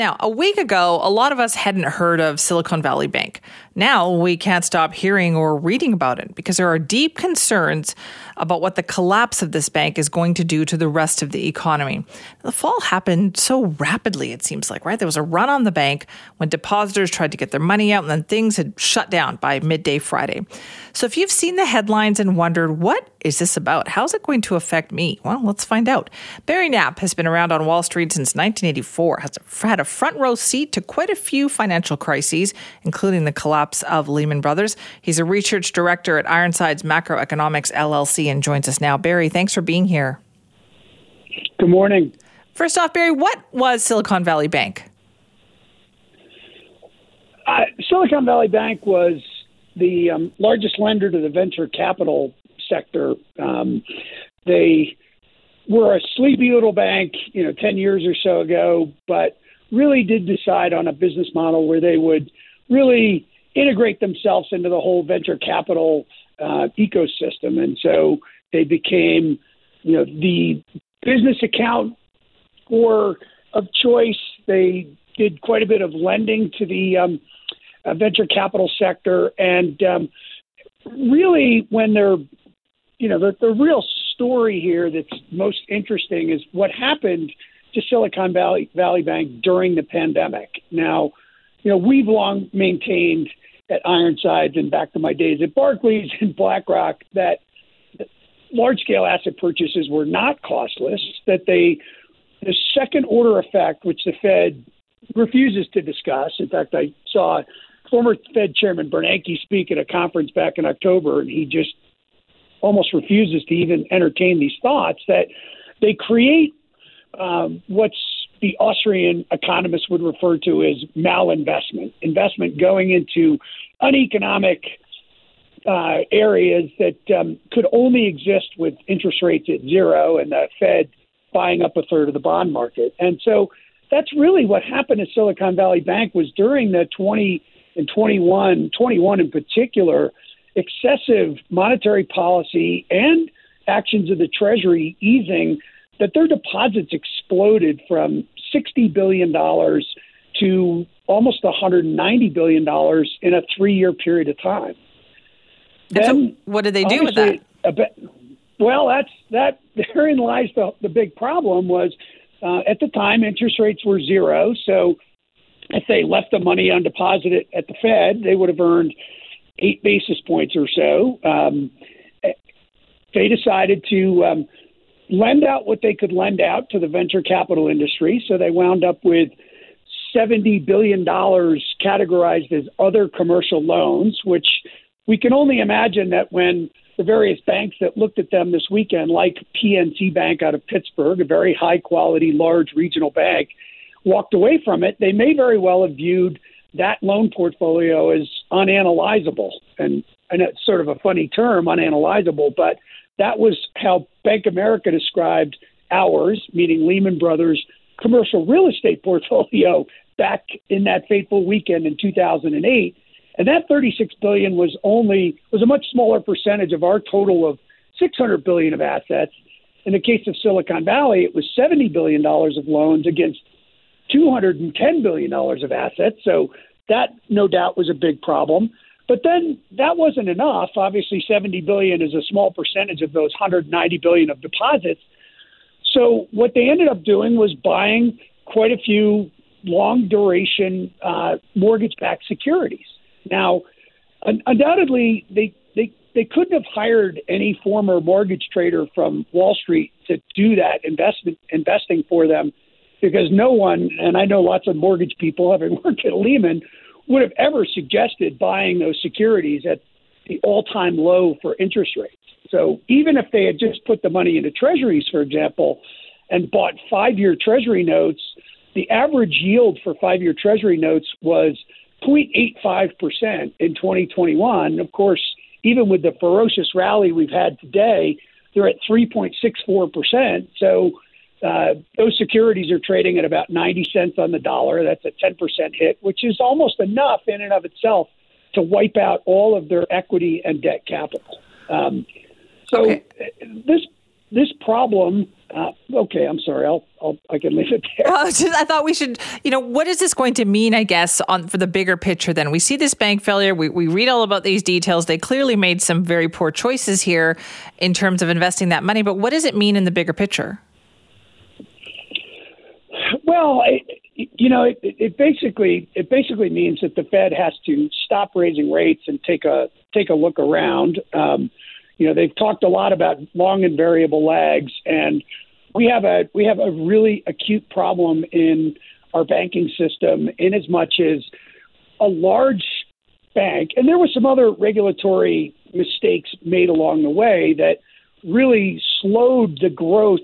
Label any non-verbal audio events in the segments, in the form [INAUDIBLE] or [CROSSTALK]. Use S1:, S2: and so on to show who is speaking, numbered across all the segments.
S1: Now, a week ago, a lot of us hadn't heard of Silicon Valley Bank. Now we can't stop hearing or reading about it because there are deep concerns about what the collapse of this bank is going to do to the rest of the economy. The fall happened so rapidly, it seems like, right? There was a run on the bank when depositors tried to get their money out, and then things had shut down by midday Friday. So if you've seen the headlines and wondered, what is this about? How's it going to affect me? Well, let's find out. Barry Knapp has been around on Wall Street since 1984, has had a front row seat to quite a few financial crises, including the collapse of Lehman Brothers. He's a research director at Ironsides Macroeconomics LLC and joins us now. Barry, thanks for being here.
S2: Good morning.
S1: First off, Barry, what was Silicon Valley Bank?
S2: Uh, Silicon Valley Bank was the um, largest lender to the venture capital sector. Um, they were a sleepy little bank, you know, 10 years or so ago, but really did decide on a business model where they would really integrate themselves into the whole venture capital uh, ecosystem. And so they became, you know, the business account or of choice. They did quite a bit of lending to the um, uh, venture capital sector, and um, really, when they're, you know, the, the real story here that's most interesting is what happened to Silicon Valley Valley Bank during the pandemic. Now, you know, we've long maintained at Ironsides and back to my days at Barclays [LAUGHS] and BlackRock that large scale asset purchases were not costless, that they, the second order effect, which the Fed refuses to discuss. In fact, I saw former Fed Chairman Bernanke speak at a conference back in October, and he just almost refuses to even entertain these thoughts that they create um, what's the Austrian economists would refer to as malinvestment, investment going into uneconomic uh, areas that um, could only exist with interest rates at zero and the Fed buying up a third of the bond market. And so that's really what happened to Silicon Valley Bank was during the 20 and 21, 21 in particular, excessive monetary policy and actions of the Treasury easing that their deposits exploded from $60 billion to almost $190 billion in a three year period of time.
S1: Then, so what did they do with that?
S2: Bit, well, that's that. [LAUGHS] Therein lies the, the big problem. Was uh, at the time interest rates were zero, so if they left the money on deposit at the Fed, they would have earned eight basis points or so. Um, they decided to um, lend out what they could lend out to the venture capital industry. So they wound up with $70 billion categorized as other commercial loans, which we can only imagine that when the various banks that looked at them this weekend, like PNC Bank out of Pittsburgh, a very high quality, large regional bank, walked away from it, they may very well have viewed that loan portfolio is unanalyzable. And, and it's sort of a funny term, unanalyzable, but that was how Bank America described ours, meaning Lehman Brothers, commercial real estate portfolio [LAUGHS] back in that fateful weekend in 2008. And that 36 billion was only was a much smaller percentage of our total of 600 billion of assets. In the case of Silicon Valley, it was 70 billion dollars of loans against 210 billion dollars of assets. So that no doubt was a big problem. But then that wasn't enough. Obviously, 70 billion is a small percentage of those 190 billion of deposits. So what they ended up doing was buying quite a few long duration uh, mortgage backed securities. Now, un- undoubtedly, they, they they couldn't have hired any former mortgage trader from Wall Street to do that investment investing for them because no one, and I know lots of mortgage people having [LAUGHS] worked at Lehman, would have ever suggested buying those securities at the all time low for interest rates. So even if they had just put the money into treasuries, for example, and bought five year treasury notes, the average yield for five year treasury notes was 0.85% in 2021. Of course, even with the ferocious rally we've had today, they're at 3.64%. So uh, those securities are trading at about 90 cents on the dollar. That's a 10% hit, which is almost enough in and of itself to wipe out all of their equity and debt capital. Um, so
S1: okay.
S2: this this problem. Uh, okay, I'm sorry. I'll, I'll I can leave it there.
S1: Well, [LAUGHS] just, I thought we should. You know, what is this going to mean? I guess on for the bigger picture. Then we see this bank failure. We we read all about these details. They clearly made some very poor choices here in terms of investing that money. But what does it mean in the bigger picture?
S2: Well, it, you know, it, it basically it basically means that the Fed has to stop raising rates and take a take a look around. Um, you know, they've talked a lot about long and variable lags, and we have a we have a really acute problem in our banking system in as much as a large bank, and there were some other regulatory mistakes made along the way that really slowed the growth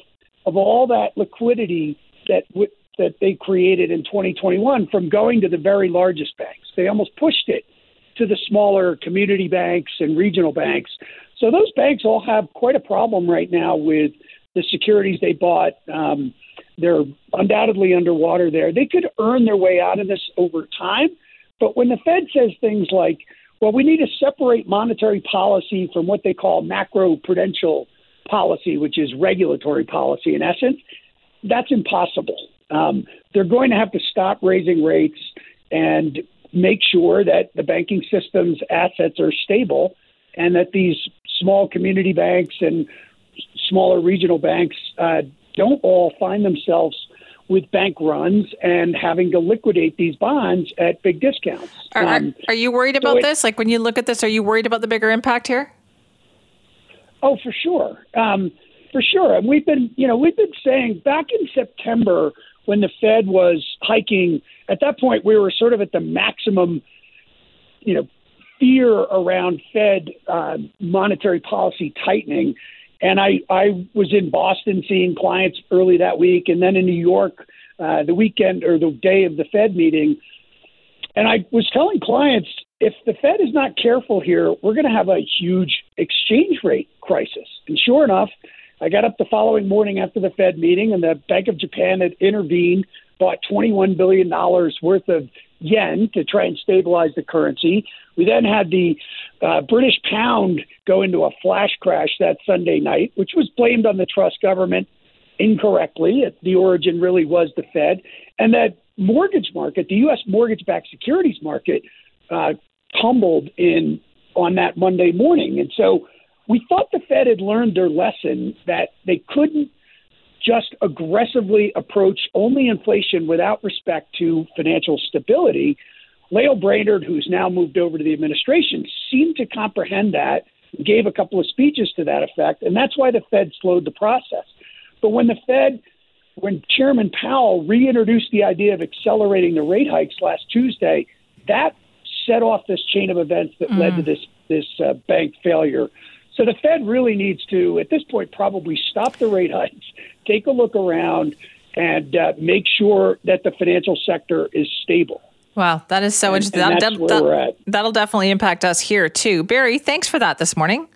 S2: of all that liquidity that w- that they created in 2021 from going to the very largest banks. They almost pushed it to the smaller community banks and regional banks. So those banks all have quite a problem right now with the securities they bought. Um, they're undoubtedly underwater there. They could earn their way out of this over time. But when the Fed says things like, well, we need to separate monetary policy from what they call macro prudential policy, which is regulatory policy in essence, that's impossible. Um, they're going to have to stop raising rates and make sure that the banking system's assets are stable and that these small community banks and smaller regional banks uh, don't all find themselves with bank runs and having to liquidate these bonds at big discounts.
S1: Are, um, are, are you worried about so it, this? Like when you look at this, are you worried about the bigger impact here?
S2: Oh, for sure, um, for sure. And we've been, you know, we've been saying back in September when the Fed was hiking. At that point, we were sort of at the maximum, you know, fear around Fed uh, monetary policy tightening. And I, I was in Boston seeing clients early that week, and then in New York uh, the weekend or the day of the Fed meeting. And I was telling clients if the Fed is not careful here, we're going to have a huge exchange rate crisis. And sure enough, I got up the following morning after the Fed meeting, and the Bank of Japan had intervened, bought $21 billion worth of yen to try and stabilize the currency. We then had the uh, British pound go into a flash crash that Sunday night, which was blamed on the Truss government incorrectly. The origin really was the Fed. And that mortgage market, the U.S. mortgage backed securities market, uh, tumbled in on that Monday morning. And so we thought the Fed had learned their lesson that they couldn't just aggressively approach only inflation without respect to financial stability. Lael Brainard, who's now moved over to the administration, seemed to comprehend that, gave a couple of speeches to that effect, and that's why the Fed slowed the process. But when the Fed, when Chairman Powell reintroduced the idea of accelerating the rate hikes last Tuesday, that set off this chain of events that mm. led to this this uh, bank failure. So the Fed really needs to, at this point, probably stop the rate hikes, take a look around, and uh, make sure that the financial sector is stable.
S1: Wow, that is so
S2: and,
S1: interesting.
S2: And
S1: that,
S2: that,
S1: that'll definitely impact us here too. Barry, thanks for that this morning.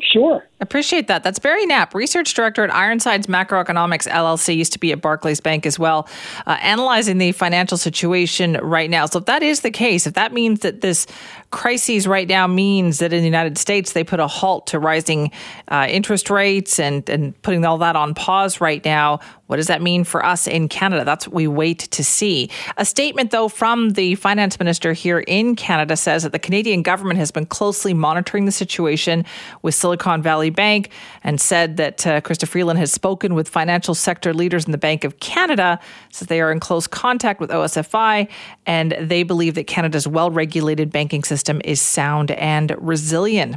S2: Sure.
S1: Appreciate that. That's Barry Knapp, research director at Ironsides Macroeconomics LLC, used to be at Barclays Bank as well, uh, analyzing the financial situation right now. So, if that is the case, if that means that this crisis right now means that in the United States they put a halt to rising uh, interest rates and, and putting all that on pause right now, what does that mean for us in Canada? That's what we wait to see. A statement, though, from the finance minister here in Canada says that the Canadian government has been closely monitoring the situation with Silicon Valley Bank and said that uh, Chrystia Freeland has spoken with financial sector leaders in the Bank of Canada, says they are in close contact with OSFI, and they believe that Canada's well regulated banking system is sound and resilient.